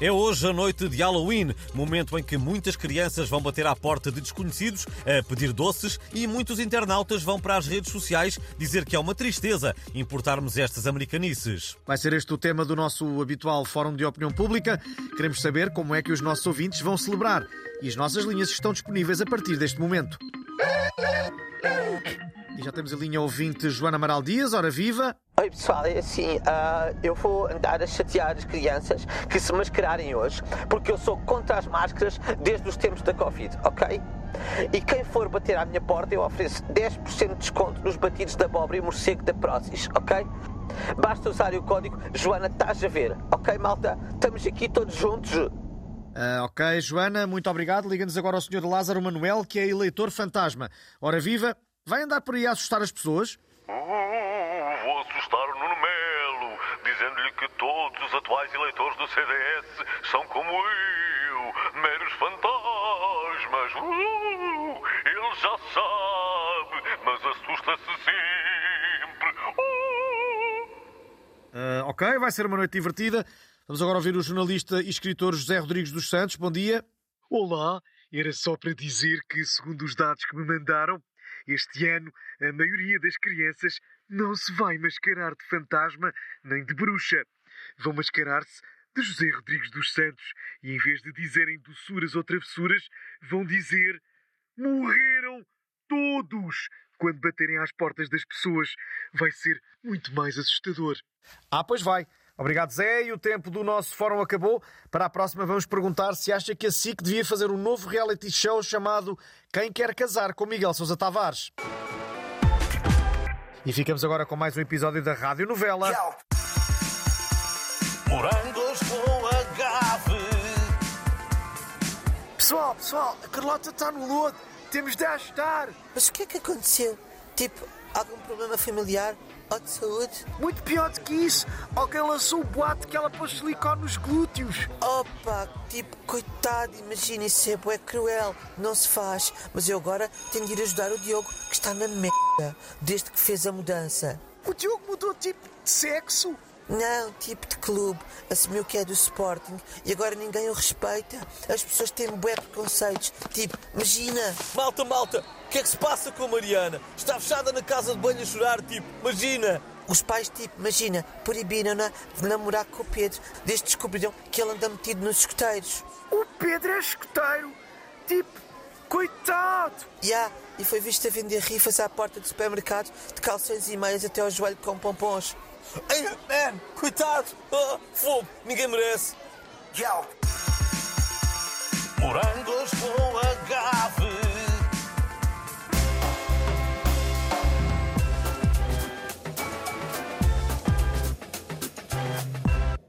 É hoje a noite de Halloween, momento em que muitas crianças vão bater à porta de desconhecidos a pedir doces e muitos internautas vão para as redes sociais dizer que é uma tristeza importarmos estas americanices. Vai ser este o tema do nosso habitual Fórum de Opinião Pública. Queremos saber como é que os nossos ouvintes vão celebrar. E as nossas linhas estão disponíveis a partir deste momento. E já temos a linha ouvinte Joana Amaral Dias, ora viva. Oi pessoal, é assim, uh, eu vou andar a chatear as crianças que se mascararem hoje, porque eu sou contra as máscaras desde os tempos da Covid, ok? E quem for bater à minha porta, eu ofereço 10% de desconto nos batidos da abóbora e morcego da Prozis, ok? Basta usar o código Joana Estás a ver, ok malta? Estamos aqui todos juntos. Uh, ok, Joana, muito obrigado. Liga-nos agora ao Sr. Lázaro Manuel, que é eleitor fantasma. Ora viva, vai andar por aí a assustar as pessoas? Uh, vou assustar o Nuno Melo, dizendo-lhe que todos os atuais eleitores do CDS são como eu, meros fantasmas. Uh, ele já sabe, mas assusta-se sempre. Uh, ok, vai ser uma noite divertida. Vamos agora ouvir o jornalista e escritor José Rodrigues dos Santos. Bom dia. Olá, era só para dizer que, segundo os dados que me mandaram, este ano a maioria das crianças não se vai mascarar de fantasma nem de bruxa. Vão mascarar-se de José Rodrigues dos Santos e, em vez de dizerem doçuras ou travessuras, vão dizer morreram todos. Quando baterem às portas das pessoas, vai ser muito mais assustador. Ah, pois vai. Obrigado, Zé. E o tempo do nosso fórum acabou. Para a próxima, vamos perguntar se acha que a SIC devia fazer um novo reality show chamado Quem Quer Casar com Miguel Sousa Tavares. E ficamos agora com mais um episódio da Rádio Novela. Morangos com agave. Pessoal, pessoal, a Carlota está no lodo. Temos de ajudar. Mas o que é que aconteceu? Tipo, algum problema familiar ou de saúde? Muito pior do que isso. Alguém lançou o boato que ela pôs silicone nos glúteos. Opa, tipo, coitado, imagina, isso é bué cruel. Não se faz. Mas eu agora tenho de ir ajudar o Diogo, que está na merda, desde que fez a mudança. O Diogo mudou tipo de sexo. Não, tipo de clube. Assumiu que é do Sporting e agora ninguém o respeita. As pessoas têm bué preconceitos. Tipo, imagina. Malta, malta, o que é que se passa com a Mariana? Está fechada na casa de banho a chorar, tipo, imagina. Os pais, tipo, imagina, proibiram-na de namorar com o Pedro desde que descobriram que ele anda metido nos escoteiros. O Pedro é escoteiro. Tipo, coitado. Ya, yeah, e foi visto a vender rifas à porta do supermercado de calções e meias até ao joelho com pompons. Ei, man, coitado! Oh, fogo, ninguém merece. Morangos com.